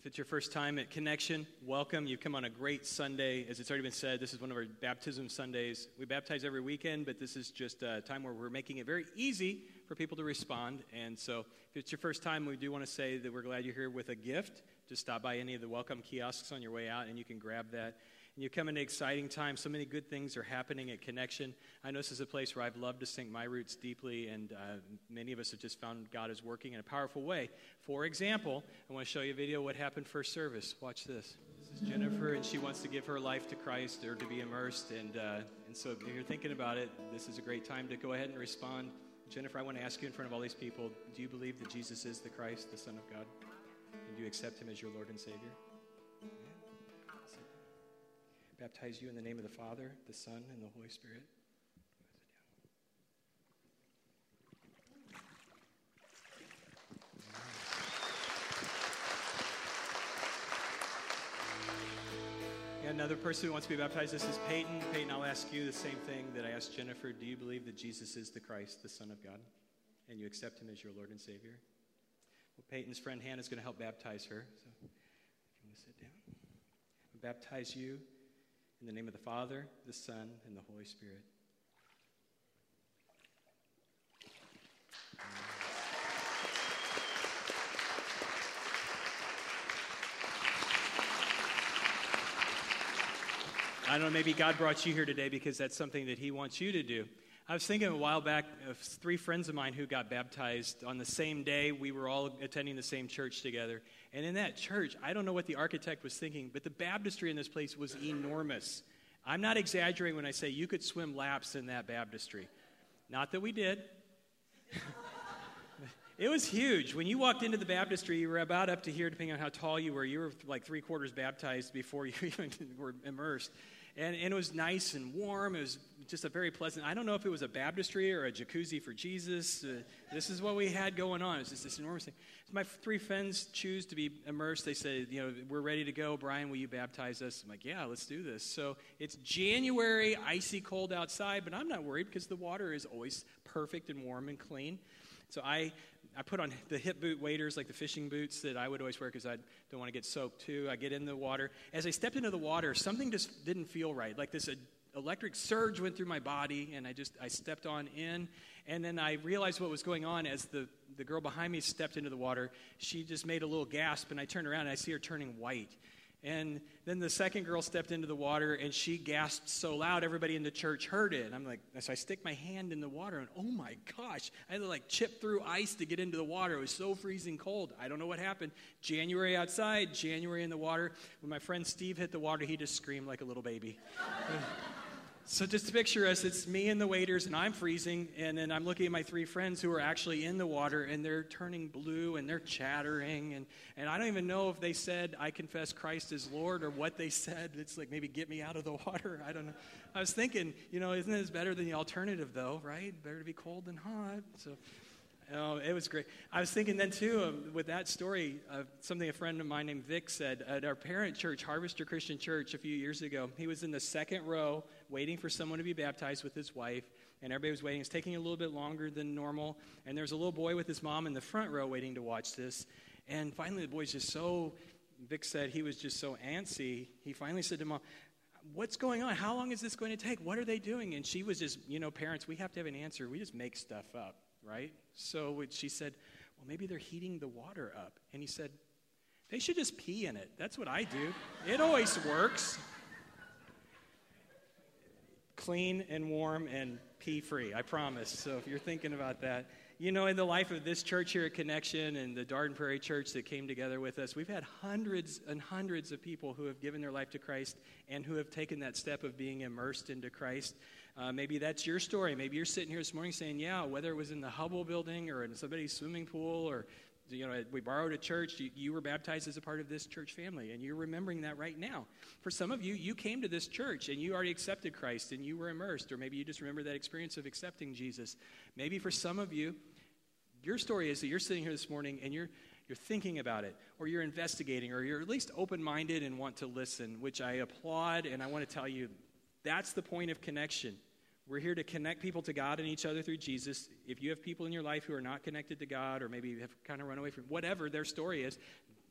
If it's your first time at Connection, welcome. You've come on a great Sunday. As it's already been said, this is one of our baptism Sundays. We baptize every weekend, but this is just a time where we're making it very easy for people to respond. And so, if it's your first time, we do want to say that we're glad you're here with a gift. Just stop by any of the welcome kiosks on your way out, and you can grab that you come into exciting times. So many good things are happening at Connection. I know this is a place where I've loved to sink my roots deeply, and uh, many of us have just found God is working in a powerful way. For example, I want to show you a video what happened first service. Watch this. This is Jennifer, and she wants to give her life to Christ or to be immersed. And, uh, and so if you're thinking about it, this is a great time to go ahead and respond. Jennifer, I want to ask you in front of all these people do you believe that Jesus is the Christ, the Son of God? And do you accept him as your Lord and Savior? Baptize you in the name of the Father, the Son, and the Holy Spirit. another person who wants to be baptized. This is Peyton. Peyton, I'll ask you the same thing that I asked Jennifer. Do you believe that Jesus is the Christ, the Son of God, and you accept him as your Lord and Savior? Well, Peyton's friend Hannah is going to help baptize her. So if you want to sit down, I'll baptize you in the name of the Father, the Son, and the Holy Spirit. I don't know, maybe God brought you here today because that's something that He wants you to do. I was thinking a while back of three friends of mine who got baptized on the same day. We were all attending the same church together. And in that church, I don't know what the architect was thinking, but the baptistry in this place was enormous. I'm not exaggerating when I say you could swim laps in that baptistry. Not that we did. it was huge. When you walked into the baptistry, you were about up to here, depending on how tall you were. You were like three quarters baptized before you even were immersed. And, and it was nice and warm. It was just a very pleasant. I don't know if it was a baptistry or a jacuzzi for Jesus. Uh, this is what we had going on. It was just this enormous thing. My three friends choose to be immersed. They say, you know, we're ready to go. Brian, will you baptize us? I'm like, yeah, let's do this. So it's January, icy cold outside, but I'm not worried because the water is always perfect and warm and clean. So I, I put on the hip boot waders, like the fishing boots that I would always wear because I don't want to get soaked too. I get in the water. As I stepped into the water, something just didn't feel right. Like this electric surge went through my body and i just i stepped on in and then i realized what was going on as the, the girl behind me stepped into the water she just made a little gasp and i turned around and i see her turning white and then the second girl stepped into the water and she gasped so loud everybody in the church heard it. And I'm like, so I stick my hand in the water and oh my gosh, I had to like chip through ice to get into the water. It was so freezing cold. I don't know what happened. January outside, January in the water. When my friend Steve hit the water, he just screamed like a little baby. So just picture us, it's me and the waders, and I'm freezing, and then I'm looking at my three friends who are actually in the water, and they're turning blue, and they're chattering, and, and I don't even know if they said, I confess Christ as Lord, or what they said. It's like, maybe get me out of the water. I don't know. I was thinking, you know, isn't this better than the alternative, though, right? Better to be cold than hot. So Oh, it was great. I was thinking then, too, um, with that story, uh, something a friend of mine named Vic said at our parent church, Harvester Christian Church, a few years ago. He was in the second row waiting for someone to be baptized with his wife, and everybody was waiting. It's taking a little bit longer than normal, and there's a little boy with his mom in the front row waiting to watch this. And finally, the boy's just so, Vic said he was just so antsy. He finally said to mom, What's going on? How long is this going to take? What are they doing? And she was just, you know, parents, we have to have an answer. We just make stuff up right? So she said, Well, maybe they're heating the water up. And he said, They should just pee in it. That's what I do. It always works. Clean and warm and pee free, I promise. So if you're thinking about that, you know, in the life of this church here at Connection and the Dardenne Prairie Church that came together with us, we've had hundreds and hundreds of people who have given their life to Christ and who have taken that step of being immersed into Christ. Uh, maybe that's your story. Maybe you're sitting here this morning saying, yeah, whether it was in the Hubble building or in somebody's swimming pool or you know, we borrowed a church. You, you, were baptized as a part of this church family, and you're remembering that right now. For some of you, you came to this church and you already accepted Christ and you were immersed, or maybe you just remember that experience of accepting Jesus. Maybe for some of you, your story is that you're sitting here this morning and you're you're thinking about it, or you're investigating, or you're at least open minded and want to listen, which I applaud, and I want to tell you that's the point of connection. We're here to connect people to God and each other through Jesus. If you have people in your life who are not connected to God or maybe have kind of run away from whatever their story is,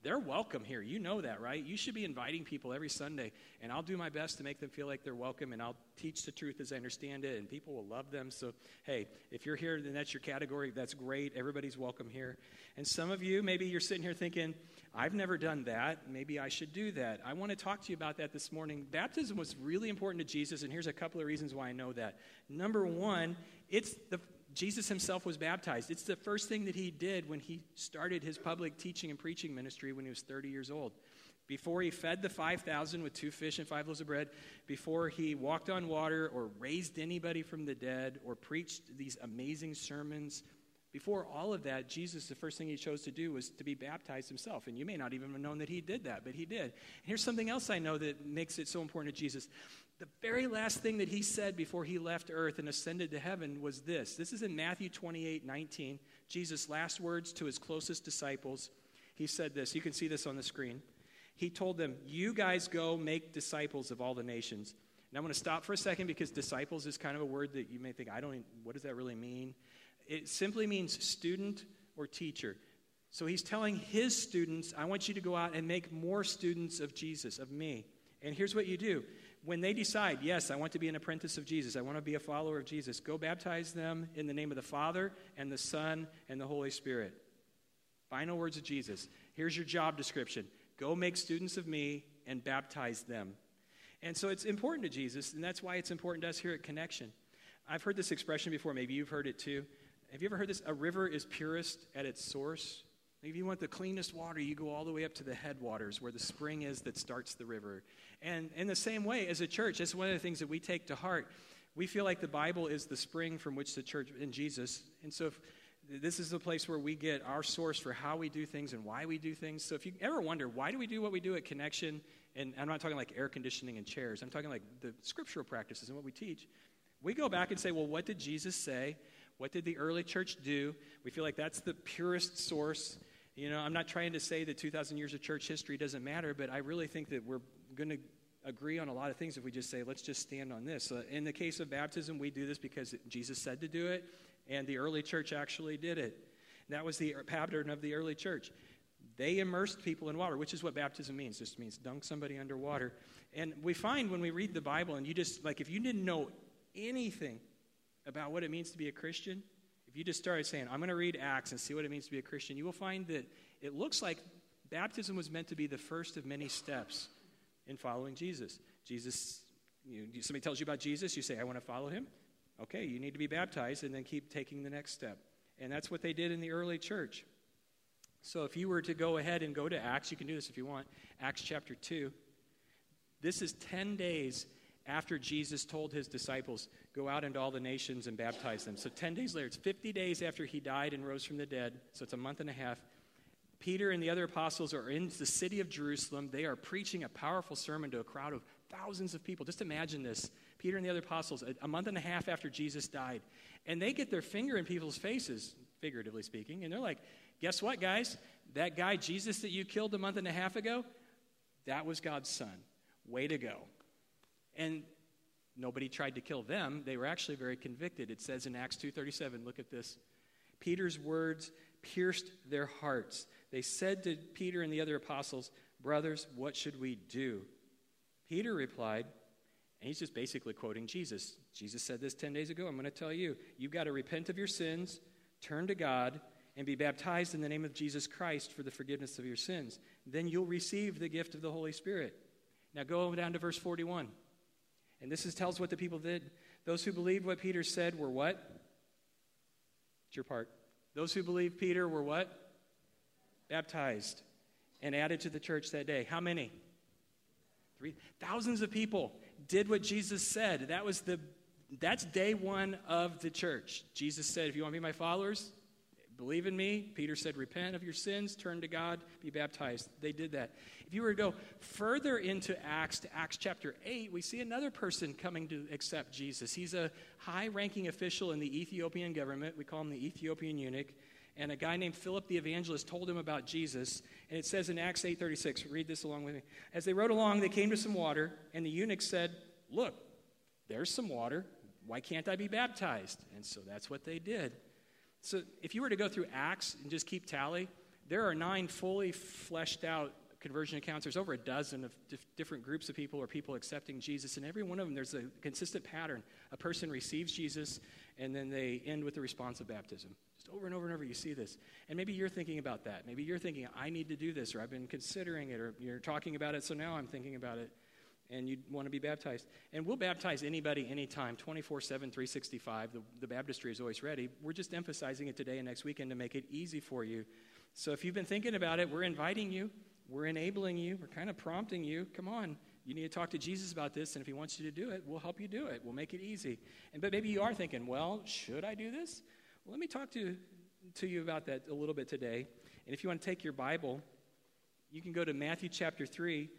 they're welcome here. You know that, right? You should be inviting people every Sunday, and I'll do my best to make them feel like they're welcome, and I'll teach the truth as I understand it, and people will love them. So, hey, if you're here, then that's your category. That's great. Everybody's welcome here. And some of you, maybe you're sitting here thinking, I've never done that. Maybe I should do that. I want to talk to you about that this morning. Baptism was really important to Jesus, and here's a couple of reasons why I know that. Number one, it's the Jesus himself was baptized. It's the first thing that he did when he started his public teaching and preaching ministry when he was 30 years old. Before he fed the 5,000 with two fish and five loaves of bread, before he walked on water or raised anybody from the dead or preached these amazing sermons, before all of that, Jesus, the first thing he chose to do was to be baptized himself. And you may not even have known that he did that, but he did. And here's something else I know that makes it so important to Jesus the very last thing that he said before he left earth and ascended to heaven was this. This is in Matthew 28 19. Jesus' last words to his closest disciples. He said this. You can see this on the screen. He told them, You guys go make disciples of all the nations. And I'm going to stop for a second because disciples is kind of a word that you may think, I don't, what does that really mean? It simply means student or teacher. So he's telling his students, I want you to go out and make more students of Jesus, of me. And here's what you do when they decide, yes, I want to be an apprentice of Jesus, I want to be a follower of Jesus, go baptize them in the name of the Father and the Son and the Holy Spirit. Final words of Jesus. Here's your job description go make students of me and baptize them. And so it's important to Jesus, and that's why it's important to us here at Connection. I've heard this expression before, maybe you've heard it too. Have you ever heard this? A river is purest at its source. If you want the cleanest water, you go all the way up to the headwaters where the spring is that starts the river. And in the same way, as a church, that's one of the things that we take to heart. We feel like the Bible is the spring from which the church, in Jesus. And so if, this is the place where we get our source for how we do things and why we do things. So if you ever wonder, why do we do what we do at Connection? And I'm not talking like air conditioning and chairs, I'm talking like the scriptural practices and what we teach. We go back and say, well, what did Jesus say? What did the early church do? We feel like that's the purest source. You know, I'm not trying to say that 2,000 years of church history doesn't matter, but I really think that we're going to agree on a lot of things if we just say, let's just stand on this. Uh, in the case of baptism, we do this because Jesus said to do it, and the early church actually did it. And that was the pattern of the early church. They immersed people in water, which is what baptism means. Just means dunk somebody underwater. And we find when we read the Bible, and you just, like, if you didn't know anything about what it means to be a Christian, if you just started saying, I'm going to read Acts and see what it means to be a Christian, you will find that it looks like baptism was meant to be the first of many steps in following Jesus. Jesus, you somebody tells you about Jesus, you say, I want to follow him. Okay, you need to be baptized and then keep taking the next step. And that's what they did in the early church. So if you were to go ahead and go to Acts, you can do this if you want, Acts chapter 2. This is 10 days after Jesus told his disciples, Go out into all the nations and baptize them. So 10 days later, it's 50 days after he died and rose from the dead. So it's a month and a half. Peter and the other apostles are in the city of Jerusalem. They are preaching a powerful sermon to a crowd of thousands of people. Just imagine this. Peter and the other apostles, a, month and a half after Jesus died. And they get their finger in people's faces, figuratively speaking, and they're like, Guess what, guys? That guy, Jesus, that you killed a month and a half ago, that was God's son. Way to go. And nobody tried to kill them. They were actually very convicted. It says in Acts 2:37, look at this. Peter's words pierced their hearts. They said to Peter and the other apostles, "Brothers, what should we do?" Peter replied, and he's just basically quoting Jesus. Jesus said this 10 days ago. I'm going to tell you. You've got to repent of your sins, turn to God, and be baptized in the name of Jesus Christ for the forgiveness of your sins. Then you'll receive the gift of the Holy Spirit. Now go down to verse 41. And this is, tells what the people did. Those who believed what Peter said were what? It's your part. Those who believed Peter were what? Baptized and added to the church that day. How many? Three thousands of people did what Jesus said. That was the that's day one of the church. Jesus said, if you want to be my followers, Believe in me. Peter said, Repent of your sins, turn to God, be baptized. They did that. If you were to go further into Acts, to Acts chapter 8, we see another person coming to accept Jesus. He's a high ranking official in the Ethiopian government. We call him the Ethiopian eunuch. And a guy named Philip the evangelist told him about Jesus. And it says in Acts 8:36, read this along with me. As they rode along, they came to some water, and the eunuch said, Look, there's some water. Why can't I be baptized? And so that's what they did. So if you were to go through Acts and just keep tally, there are nine fully fleshed out conversion accounts. There's over a dozen of dif- different groups of people or people accepting Jesus, and every one of them there's a consistent pattern. A person receives Jesus, and then they end with the response of baptism. Just over and over and over, you see this. And maybe you're thinking about that. Maybe you're thinking, I need to do this, or I've been considering it, or you're talking about it, so now I'm thinking about it, and you want to be baptized. And we'll baptize anybody anytime, 24 7, 365. The, the baptistry is always ready. We're just emphasizing it today and next weekend to make it easy for you. So if you've been thinking about it, we're inviting you, we're enabling you, we're kind of prompting you. Come on, you need to talk to Jesus about this, and if he wants you to do it, we'll help you do it. We'll make it easy. And but maybe you are thinking, well, should I do this? Well, let me talk to, to you about that a little bit today. And if you want to take your Bible, you can go to Matthew chapter 3.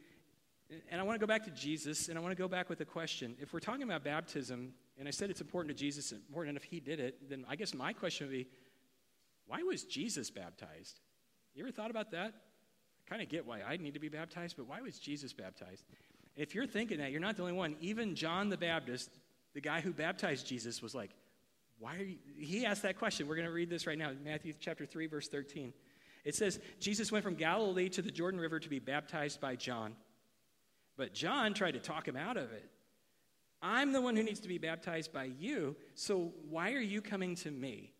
And I want to go back to Jesus, and I want to go back with a question. If we're talking about baptism, and I said it's important to Jesus, important enough he did it, then I guess my question would be, why was Jesus baptized? You ever thought about that? I kind of get why I need to be baptized, but why was Jesus baptized? If you're thinking that, you're not the only one. Even John the Baptist, the guy who baptized Jesus, was like, why are you? He asked that question. We're going to read this right now, Matthew chapter 3, verse 13. It says, Jesus went from Galilee to the Jordan River to be baptized by John. But John tried to talk him out of it. I'm the one who needs to be baptized by you, so why are you coming to me?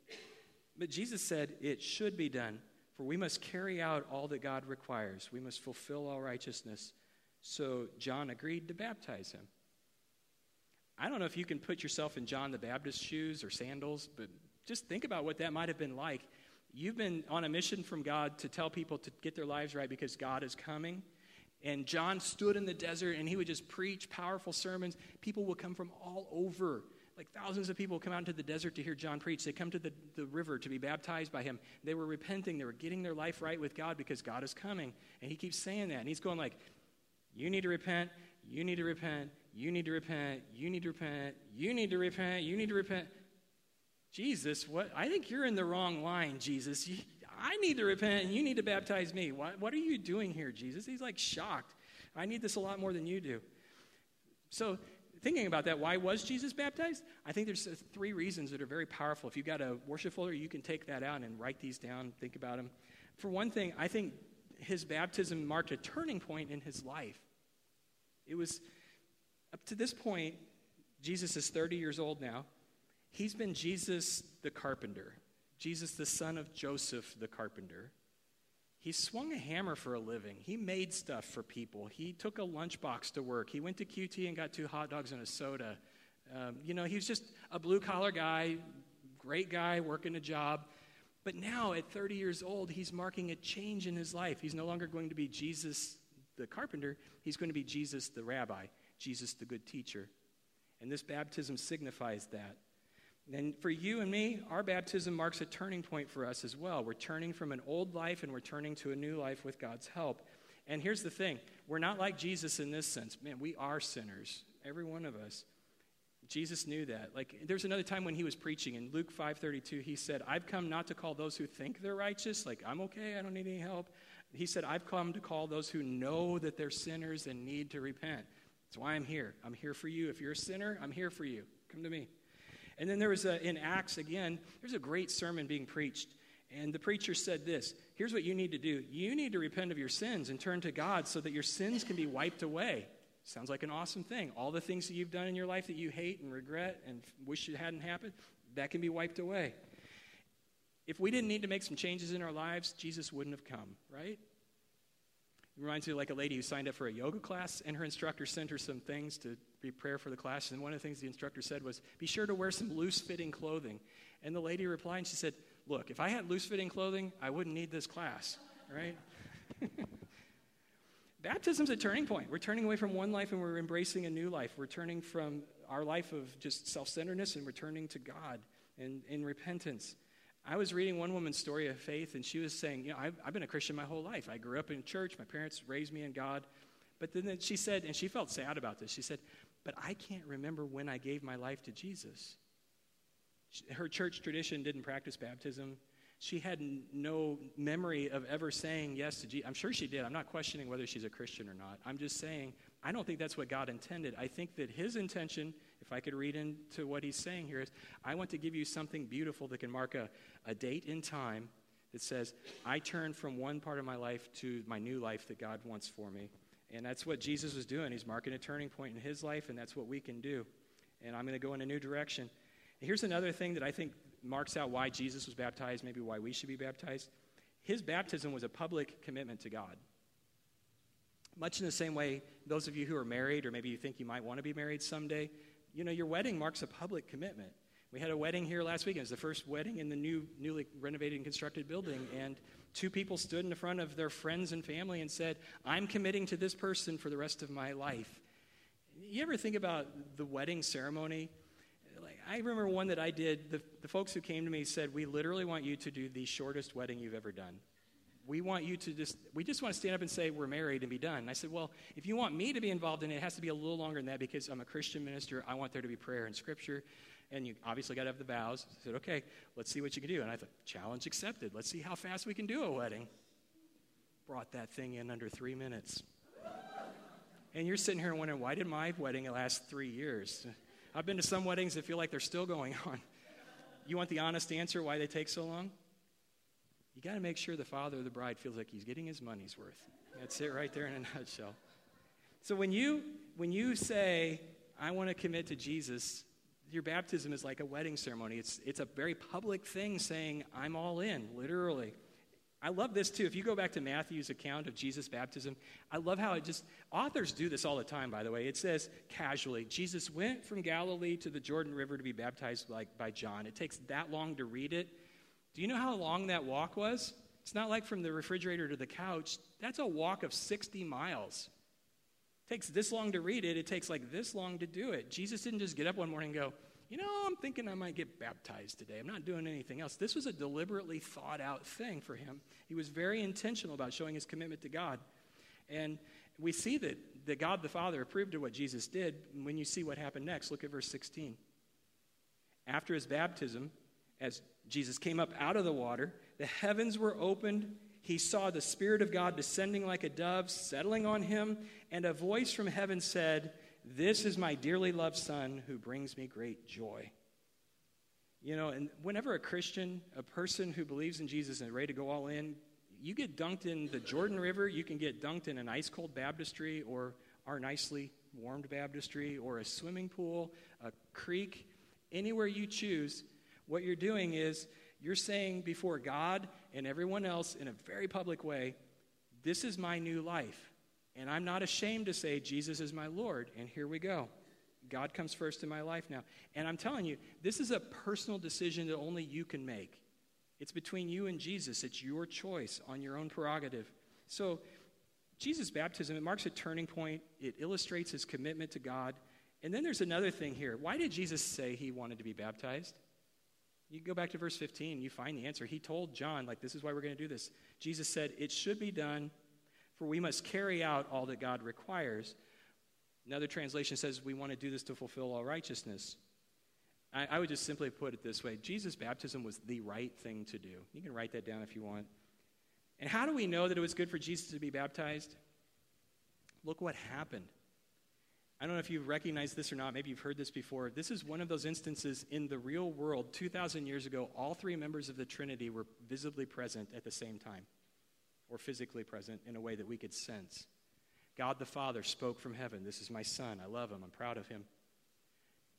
But Jesus said, It should be done, for we must carry out all that God requires. We must fulfill all righteousness. So John agreed to baptize him. I don't know if you can put yourself in John the Baptist's shoes or sandals, but just think about what that might have been like. You've been on a mission from God to tell people to get their lives right because God is coming. And John stood in the desert and he would just preach powerful sermons. People would come from all over. Like thousands of people come out into the desert to hear John preach. They come to the, the river to be baptized by him. They were repenting. They were getting their life right with God because God is coming. And he keeps saying that. And he's going like, you need to repent. You need to repent. You need to repent. You need to repent. You need to repent. You need to repent. Jesus, what? I think you're in the wrong line, Jesus. I need to repent and you need to baptize me. What, what are you doing here, Jesus? He's like shocked. I need this a lot more than you do. So, thinking about that, why was Jesus baptized? I think there's uh, three reasons that are very powerful. If you've got a worship folder, you can take that out and write these down, think about them. For one thing, I think his baptism marked a turning point in his life. It was up to this point, Jesus is 30 years old now. He's been Jesus the carpenter. Jesus, the son of Joseph the carpenter. He swung a hammer for a living. He made stuff for people. He took a lunchbox to work. He went to QT and got two hot dogs and a soda. Um, you know, he was just a blue collar guy, great guy, working a job. But now, at 30 years old, he's marking a change in his life. He's no longer going to be Jesus the carpenter, he's going to be Jesus the rabbi, Jesus the good teacher. And this baptism signifies that. And for you and me, our baptism marks a turning point for us as well. We're turning from an old life and we're turning to a new life with God's help. And here's the thing we're not like Jesus in this sense. Man, we are sinners, every one of us. Jesus knew that. Like there's another time when he was preaching in Luke 5:32 he said, "I've come not to call those who think they're righteous, like I'm okay, I don't need any help. He said, "I've come to call those who know that they're sinners and need to repent." That's why I'm here. I'm here for you. If you're a sinner, I'm here for you. Come to me. And then there was a, in Acts again, there's a great sermon being preached. And the preacher said this Here's what you need to do you need to repent of your sins and turn to God so that your sins can be wiped away. Sounds like an awesome thing. All the things that you've done in your life that you hate and regret and wish it hadn't happened, that can be wiped away. If we didn't need to make some changes in our lives, Jesus wouldn't have come, right? Reminds me of like a lady who signed up for a yoga class, and her instructor sent her some things to prepare for the class. And one of the things the instructor said was, Be sure to wear some loose fitting clothing. And the lady replied, and she said, Look, if I had loose fitting clothing, I wouldn't need this class, right? Baptism's a turning point. We're turning away from one life and we're embracing a new life. We're turning from our life of just self centeredness and returning to God and in repentance. I was reading one woman's story of faith, and she was saying, You know, I've, I've been a Christian my whole life. I grew up in church, my parents raised me in God. But then she said, and she felt sad about this, she said, But I can't remember when I gave my life to Jesus. Her church tradition didn't practice baptism. She had no memory of ever saying yes to Jesus. I'm sure she did. I'm not questioning whether she's a Christian or not. I'm just saying, I don't think that's what God intended. I think that his intention if I could read into what he's saying here, is I want to give you something beautiful that can mark a, a date in time that says, I turn from one part of my life to my new life that God wants for me. And that's what Jesus was doing. He's marking a turning point in his life, and that's what we can do. And I'm going to go in a new direction. And here's another thing that I think marks out why Jesus was baptized, maybe why we should be baptized. His baptism was a public commitment to God. Much in the same way, those of you who are married, or maybe you think you might want to be married someday, you know, your wedding marks a public commitment. We had a wedding here last week. It was the first wedding in the new, newly renovated and constructed building. And two people stood in front of their friends and family and said, I'm committing to this person for the rest of my life. You ever think about the wedding ceremony? Like, I remember one that I did. The, the folks who came to me said, We literally want you to do the shortest wedding you've ever done. We want you to just, we just want to stand up and say, We're married and be done. And I said, Well, if you want me to be involved in it, it has to be a little longer than that because I'm a Christian minister. I want there to be prayer and scripture and you obviously got to have the vows. I said, okay, let's see what you can do. And I thought, challenge accepted. Let's see how fast we can do a wedding. Brought that thing in under three minutes. And you're sitting here wondering, why did my wedding last three years? I've been to some weddings that feel like they're still going on. You want the honest answer why they take so long? You got to make sure the father of the bride feels like he's getting his money's worth. That's it right there in a nutshell. So when you when you say, I want to commit to Jesus, your baptism is like a wedding ceremony. It's, it's a very public thing saying, I'm all in, literally. I love this too. If you go back to Matthew's account of Jesus' baptism, I love how it just, authors do this all the time, by the way. It says casually, Jesus went from Galilee to the Jordan River to be baptized like by John. It takes that long to read it. Do you know how long that walk was? It's not like from the refrigerator to the couch. That's a walk of 60 miles It takes this long to read it, it takes like this long to do it. Jesus didn't just get up one morning and go, you know, I'm thinking I might get baptized today. I'm not doing anything else. This was a deliberately thought out thing for him. He was very intentional about showing his commitment to God. And we see that, that God the Father approved of what Jesus did when you see what happened next. Look at verse 16. After his baptism, as Jesus came up out of the water, the heavens were opened he saw the Spirit of God descending like a dove, settling on him, and a voice from heaven said, This is my dearly loved Son who brings me great joy. You know, and whenever a Christian, a person who believes in Jesus and is ready to go all in, you get dunked in the Jordan River, you can get dunked in an ice cold baptistry or our nicely warmed baptistry or a swimming pool, a creek, anywhere you choose. What you're doing is you're saying before God and everyone else in a very public way, This is my new life. And I'm not ashamed to say, Jesus is my Lord. And here we go. God comes first in my life now. And I'm telling you, this is a personal decision that only you can make. It's between you and Jesus, it's your choice on your own prerogative. So, Jesus' baptism, it marks a turning point, it illustrates his commitment to God. And then there's another thing here. Why did Jesus say he wanted to be baptized? You go back to verse 15, you find the answer. He told John, like, this is why we're going to do this. Jesus said, It should be done, for we must carry out all that God requires. Another translation says, We want to do this to fulfill all righteousness. I, I would just simply put it this way Jesus' baptism was the right thing to do. You can write that down if you want. And how do we know that it was good for Jesus to be baptized? Look what happened. I don't know if you recognize this or not. Maybe you've heard this before. This is one of those instances in the real world, 2,000 years ago, all three members of the Trinity were visibly present at the same time, or physically present in a way that we could sense. God the Father spoke from heaven This is my Son. I love him. I'm proud of him.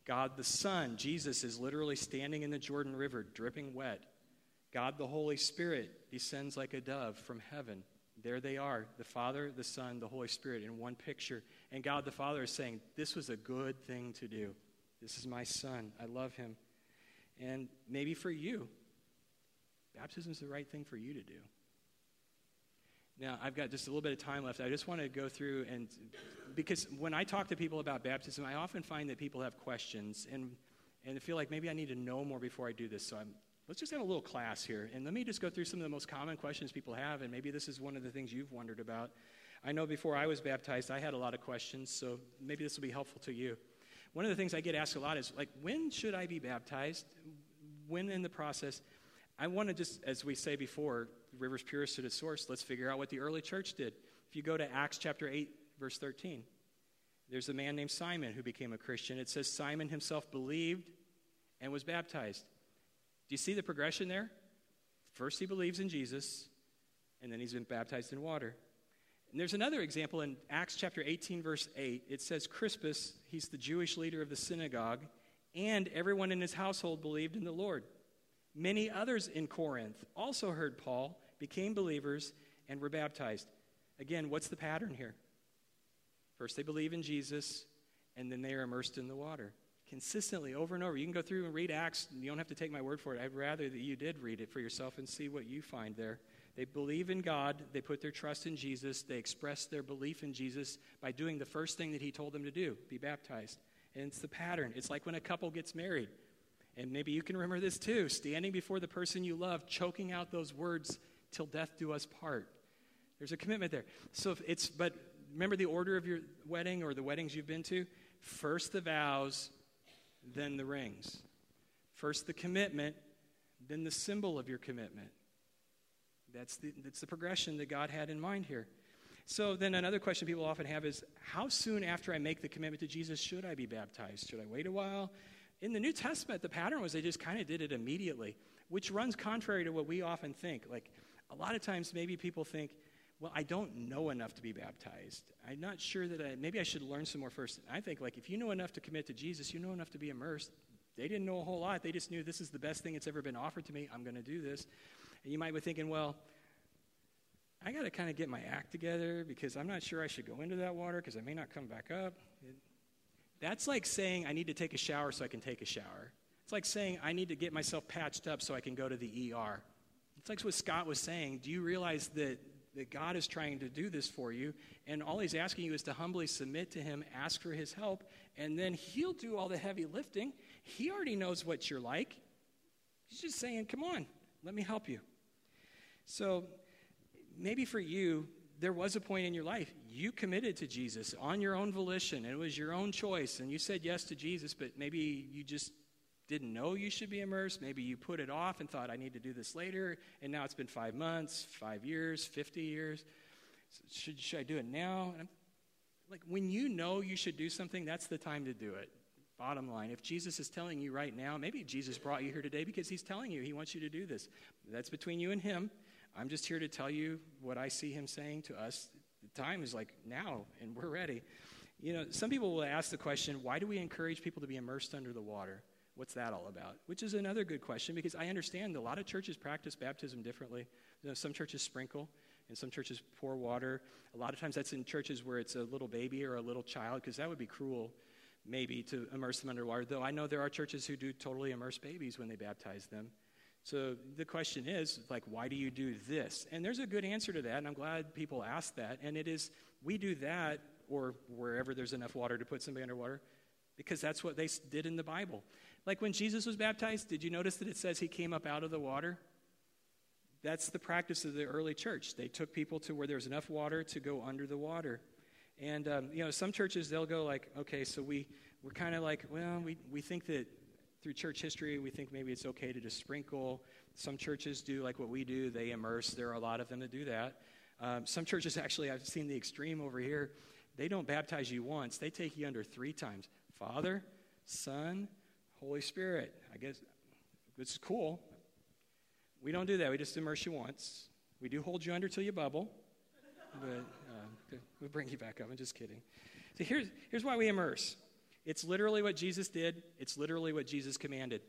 God the Son, Jesus, is literally standing in the Jordan River, dripping wet. God the Holy Spirit descends like a dove from heaven. There they are, the Father, the Son, the Holy Spirit in one picture. And God the Father is saying, This was a good thing to do. This is my Son. I love him. And maybe for you, baptism is the right thing for you to do. Now, I've got just a little bit of time left. I just want to go through and because when I talk to people about baptism, I often find that people have questions and and feel like maybe I need to know more before I do this. So I'm let's just have a little class here. And let me just go through some of the most common questions people have, and maybe this is one of the things you've wondered about. I know before I was baptized, I had a lot of questions, so maybe this will be helpful to you. One of the things I get asked a lot is, like, when should I be baptized? When in the process? I want to just, as we say before, river's purest to its source, let's figure out what the early church did. If you go to Acts chapter 8, verse 13, there's a man named Simon who became a Christian. It says Simon himself believed and was baptized. Do you see the progression there? First, he believes in Jesus, and then he's been baptized in water. And there's another example in Acts chapter 18, verse 8. It says Crispus, he's the Jewish leader of the synagogue, and everyone in his household believed in the Lord. Many others in Corinth also heard Paul, became believers, and were baptized. Again, what's the pattern here? First, they believe in Jesus, and then they are immersed in the water. Consistently, over and over. You can go through and read Acts. You don't have to take my word for it. I'd rather that you did read it for yourself and see what you find there. They believe in God. They put their trust in Jesus. They express their belief in Jesus by doing the first thing that He told them to do be baptized. And it's the pattern. It's like when a couple gets married. And maybe you can remember this too standing before the person you love, choking out those words, till death do us part. There's a commitment there. So it's, but remember the order of your wedding or the weddings you've been to? First the vows, then the rings. First the commitment, then the symbol of your commitment. That's the, that's the progression that God had in mind here. So then another question people often have is how soon after I make the commitment to Jesus should I be baptized? Should I wait a while? In the New Testament, the pattern was they just kind of did it immediately, which runs contrary to what we often think. Like a lot of times, maybe people think, well, I don't know enough to be baptized. I'm not sure that I, maybe I should learn some more first. I think, like, if you know enough to commit to Jesus, you know enough to be immersed. They didn't know a whole lot. They just knew this is the best thing that's ever been offered to me. I'm going to do this. And you might be thinking, well, I got to kind of get my act together because I'm not sure I should go into that water because I may not come back up. It, that's like saying I need to take a shower so I can take a shower. It's like saying I need to get myself patched up so I can go to the ER. It's like what Scott was saying. Do you realize that, that God is trying to do this for you? And all he's asking you is to humbly submit to him, ask for his help, and then he'll do all the heavy lifting. He already knows what you're like. He's just saying, Come on, let me help you. So maybe for you, there was a point in your life you committed to Jesus on your own volition. It was your own choice, and you said yes to Jesus, but maybe you just didn't know you should be immersed. Maybe you put it off and thought, I need to do this later, and now it's been five months, five years, 50 years. Should, should I do it now? like, when you know you should do something, that's the time to do it. Bottom line, if Jesus is telling you right now, maybe Jesus brought you here today because he's telling you he wants you to do this. That's between you and him. I'm just here to tell you what I see him saying to us. The time is like now, and we're ready. You know, some people will ask the question, why do we encourage people to be immersed under the water? What's that all about? Which is another good question because I understand a lot of churches practice baptism differently. You know, some churches sprinkle, and some churches pour water. A lot of times that's in churches where it's a little baby or a little child because that would be cruel, maybe, to immerse them underwater. Though I know there are churches who do totally immerse babies when they baptize them. So the question is, like, why do you do this? And there's a good answer to that, and I'm glad people ask that. And it is, we do that, or wherever there's enough water to put somebody underwater, because that's what they did in the Bible. Like when Jesus was baptized, did you notice that it says he came up out of the water? That's the practice of the early church. They took people to where there was enough water to go under the water. And, um, you know, some churches, they'll go like, okay, so we, we're kind of like, well, we, we think that through church history, we think maybe it's okay to just sprinkle. Some churches do like what we do, they immerse. There are a lot of them that do that. Um, some churches, actually, I've seen the extreme over here. They don't baptize you once, they take you under three times Father, Son, Holy Spirit. I guess this is cool. We don't do that. We just immerse you once. We do hold you under till you bubble, but uh, we'll bring you back up. I'm just kidding. So here's, here's why we immerse it's literally what Jesus did, it's literally what Jesus commanded.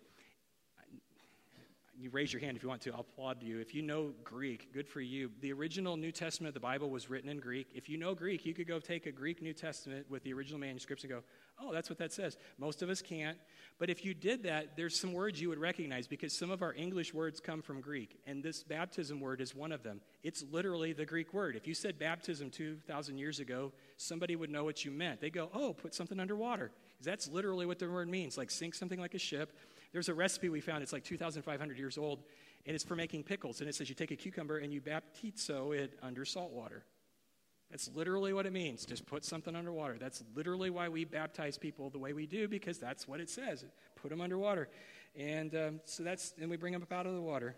You raise your hand if you want to. I'll applaud you. If you know Greek, good for you. The original New Testament of the Bible was written in Greek. If you know Greek, you could go take a Greek New Testament with the original manuscripts and go, oh, that's what that says. Most of us can't. But if you did that, there's some words you would recognize because some of our English words come from Greek. And this baptism word is one of them. It's literally the Greek word. If you said baptism 2,000 years ago, somebody would know what you meant. They go, oh, put something underwater. That's literally what the word means, like sink something like a ship. There's a recipe we found, it's like 2,500 years old, and it's for making pickles. And it says you take a cucumber and you baptizo it under salt water. That's literally what it means. Just put something underwater. That's literally why we baptize people the way we do, because that's what it says. Put them underwater. And um, so that's, and we bring them up out of the water.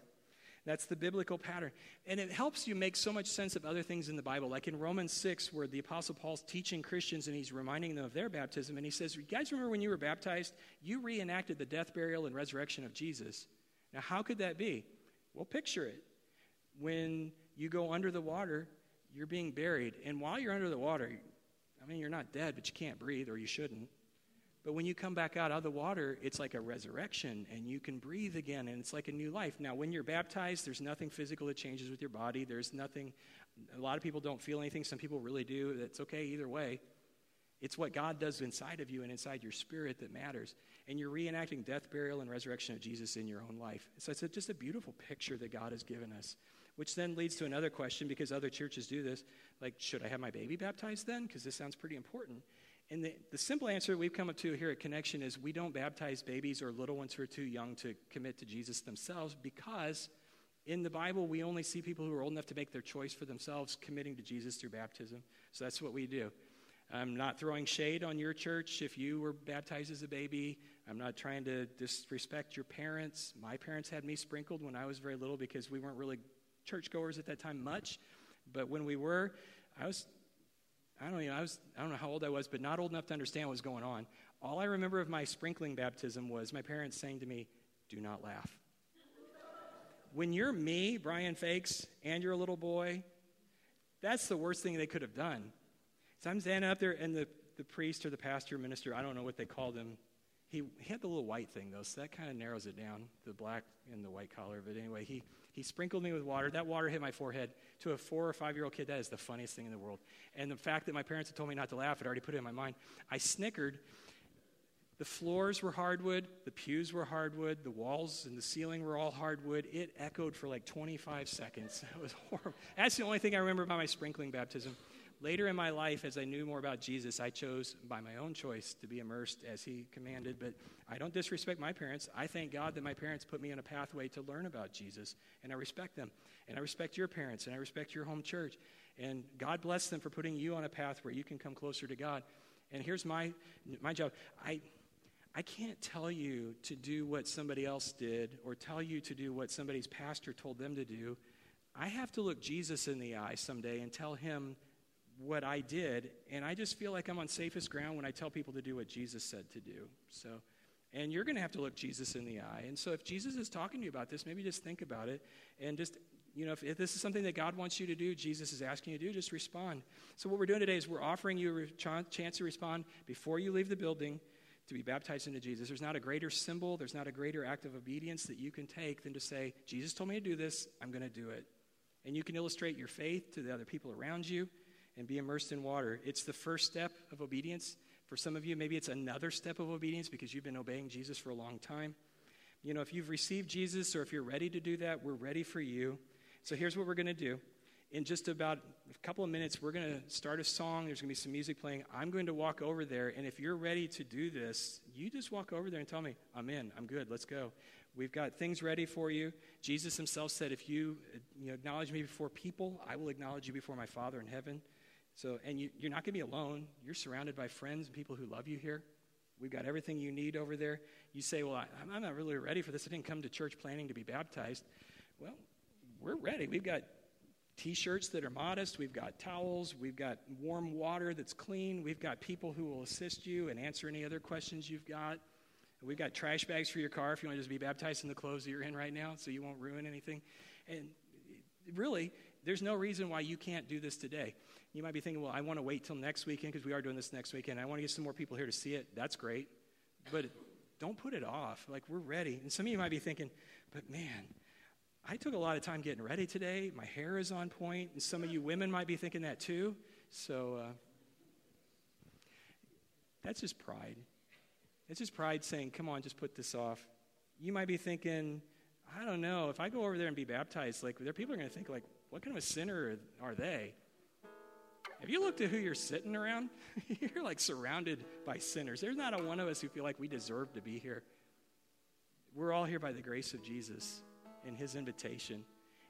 That's the biblical pattern. And it helps you make so much sense of other things in the Bible, like in Romans 6, where the Apostle Paul's teaching Christians and he's reminding them of their baptism. And he says, You guys remember when you were baptized? You reenacted the death, burial, and resurrection of Jesus. Now, how could that be? Well, picture it. When you go under the water, you're being buried. And while you're under the water, I mean, you're not dead, but you can't breathe, or you shouldn't. But when you come back out of the water, it's like a resurrection, and you can breathe again, and it's like a new life. Now, when you're baptized, there's nothing physical that changes with your body. There's nothing, a lot of people don't feel anything. Some people really do. That's okay either way. It's what God does inside of you and inside your spirit that matters. And you're reenacting death, burial, and resurrection of Jesus in your own life. So it's just a beautiful picture that God has given us. Which then leads to another question because other churches do this. Like, should I have my baby baptized then? Because this sounds pretty important. And the, the simple answer we've come up to here at Connection is we don't baptize babies or little ones who are too young to commit to Jesus themselves because in the Bible we only see people who are old enough to make their choice for themselves committing to Jesus through baptism. So that's what we do. I'm not throwing shade on your church if you were baptized as a baby. I'm not trying to disrespect your parents. My parents had me sprinkled when I was very little because we weren't really churchgoers at that time much. But when we were, I was I don't, know, I, was, I don't know how old I was, but not old enough to understand what was going on. All I remember of my sprinkling baptism was my parents saying to me, Do not laugh. when you're me, Brian Fakes, and you're a little boy, that's the worst thing they could have done. So I'm standing up there, and the, the priest or the pastor, minister, I don't know what they call him, he, he had the little white thing, though, so that kind of narrows it down, the black and the white collar. But anyway, he, he sprinkled me with water. That water hit my forehead. To a four or five year old kid, that is the funniest thing in the world. And the fact that my parents had told me not to laugh had already put it in my mind. I snickered. The floors were hardwood, the pews were hardwood, the walls and the ceiling were all hardwood. It echoed for like 25 seconds. It was horrible. That's the only thing I remember about my sprinkling baptism. Later in my life, as I knew more about Jesus, I chose by my own choice to be immersed as he commanded. But I don't disrespect my parents. I thank God that my parents put me on a pathway to learn about Jesus, and I respect them. And I respect your parents, and I respect your home church. And God bless them for putting you on a path where you can come closer to God. And here's my, my job I, I can't tell you to do what somebody else did or tell you to do what somebody's pastor told them to do. I have to look Jesus in the eye someday and tell him what I did, and I just feel like I'm on safest ground when I tell people to do what Jesus said to do. So, and you're going to have to look Jesus in the eye. And so, if Jesus is talking to you about this, maybe just think about it and just you know, if, if, this is something that God wants you to do, Jesus is asking you to do, just respond. So, what we're doing today is we're offering you a re- chance to respond before you leave the building to be baptized into Jesus. There's not a greater symbol, there's not a greater act of obedience that you can take than to say, Jesus told me to do this, I'm going to do it. And you can illustrate your faith to the other people around you and be immersed in water. It's the first step of obedience. For some of you, maybe it's another step of obedience because you've been obeying Jesus for a long time. You know, if you've received Jesus or if you're ready to do that, we're ready for you. So here's what we're going to do. In just about a couple of minutes, we're going to start a song. There's going to be some music playing. I'm going to walk over there. And if you're ready to do this, you just walk over there and tell me, I'm in, I'm good, let's go. We've got things ready for you. Jesus himself said, If you, uh, you know, acknowledge me before people, I will acknowledge you before my Father in heaven. So, and you, you're not going to be alone. You're surrounded by friends and people who love you here. We've got everything you need over there. You say, Well, I, I'm not really ready for this. I didn't come to church planning to be baptized. Well, we're ready. We've got t shirts that are modest. We've got towels. We've got warm water that's clean. We've got people who will assist you and answer any other questions you've got. We've got trash bags for your car if you want to just be baptized in the clothes that you're in right now so you won't ruin anything. And really, there's no reason why you can't do this today. You might be thinking, well, I want to wait till next weekend because we are doing this next weekend. I want to get some more people here to see it. That's great. But don't put it off. Like, we're ready. And some of you might be thinking, but man, I took a lot of time getting ready today. My hair is on point. And some of you women might be thinking that too. So uh, that's just pride. It's just pride saying, come on, just put this off. You might be thinking, I don't know, if I go over there and be baptized, like, there people are going to think, like, what kind of a sinner are they? Have you looked at who you're sitting around? you're like surrounded by sinners. There's not a one of us who feel like we deserve to be here. We're all here by the grace of Jesus and his invitation.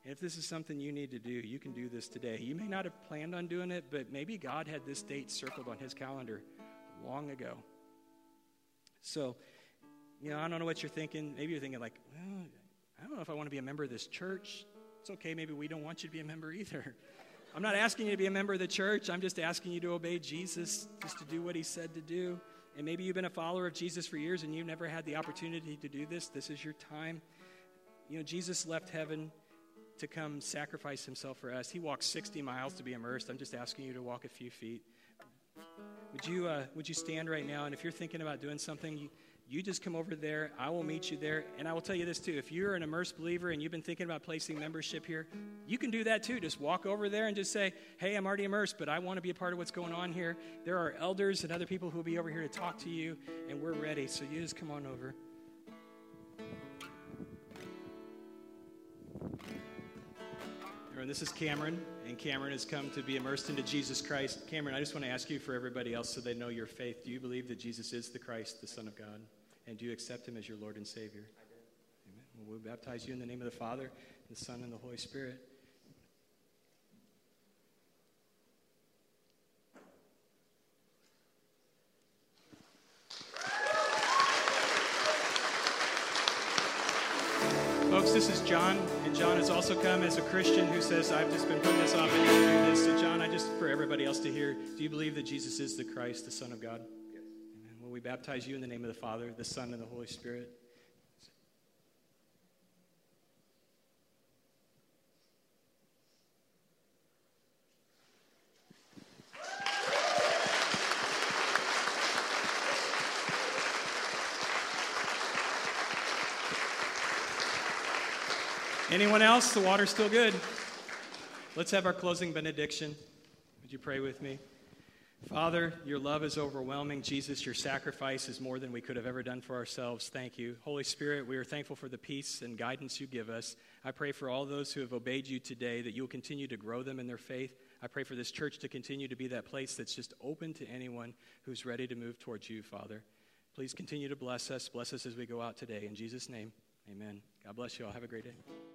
And if this is something you need to do, you can do this today. You may not have planned on doing it, but maybe God had this date circled on his calendar long ago. So, you know, I don't know what you're thinking. Maybe you're thinking, like, well, I don't know if I want to be a member of this church. It's okay. Maybe we don't want you to be a member either. I'm not asking you to be a member of the church. I'm just asking you to obey Jesus, just to do what he said to do. And maybe you've been a follower of Jesus for years and you've never had the opportunity to do this. This is your time. You know, Jesus left heaven to come sacrifice himself for us. He walked 60 miles to be immersed. I'm just asking you to walk a few feet. Would you, uh, would you stand right now? And if you're thinking about doing something, you, you just come over there. I will meet you there. And I will tell you this too if you're an immersed believer and you've been thinking about placing membership here, you can do that too. Just walk over there and just say, Hey, I'm already immersed, but I want to be a part of what's going on here. There are elders and other people who will be over here to talk to you, and we're ready. So you just come on over. And this is Cameron, and Cameron has come to be immersed into Jesus Christ. Cameron, I just want to ask you for everybody else so they know your faith. Do you believe that Jesus is the Christ, the Son of God? And do you accept him as your Lord and Savior? I do. Amen. Well, we'll baptize you in the name of the Father, the Son, and the Holy Spirit. This is John, and John has also come as a Christian who says, I've just been putting this off and to do this. So, John, I just, for everybody else to hear, do you believe that Jesus is the Christ, the Son of God? Yes. Amen. Will we baptize you in the name of the Father, the Son, and the Holy Spirit? Anyone else? The water's still good. Let's have our closing benediction. Would you pray with me? Father, your love is overwhelming. Jesus, your sacrifice is more than we could have ever done for ourselves. Thank you. Holy Spirit, we are thankful for the peace and guidance you give us. I pray for all those who have obeyed you today that you will continue to grow them in their faith. I pray for this church to continue to be that place that's just open to anyone who's ready to move towards you, Father. Please continue to bless us. Bless us as we go out today. In Jesus' name, amen. God bless you all. Have a great day.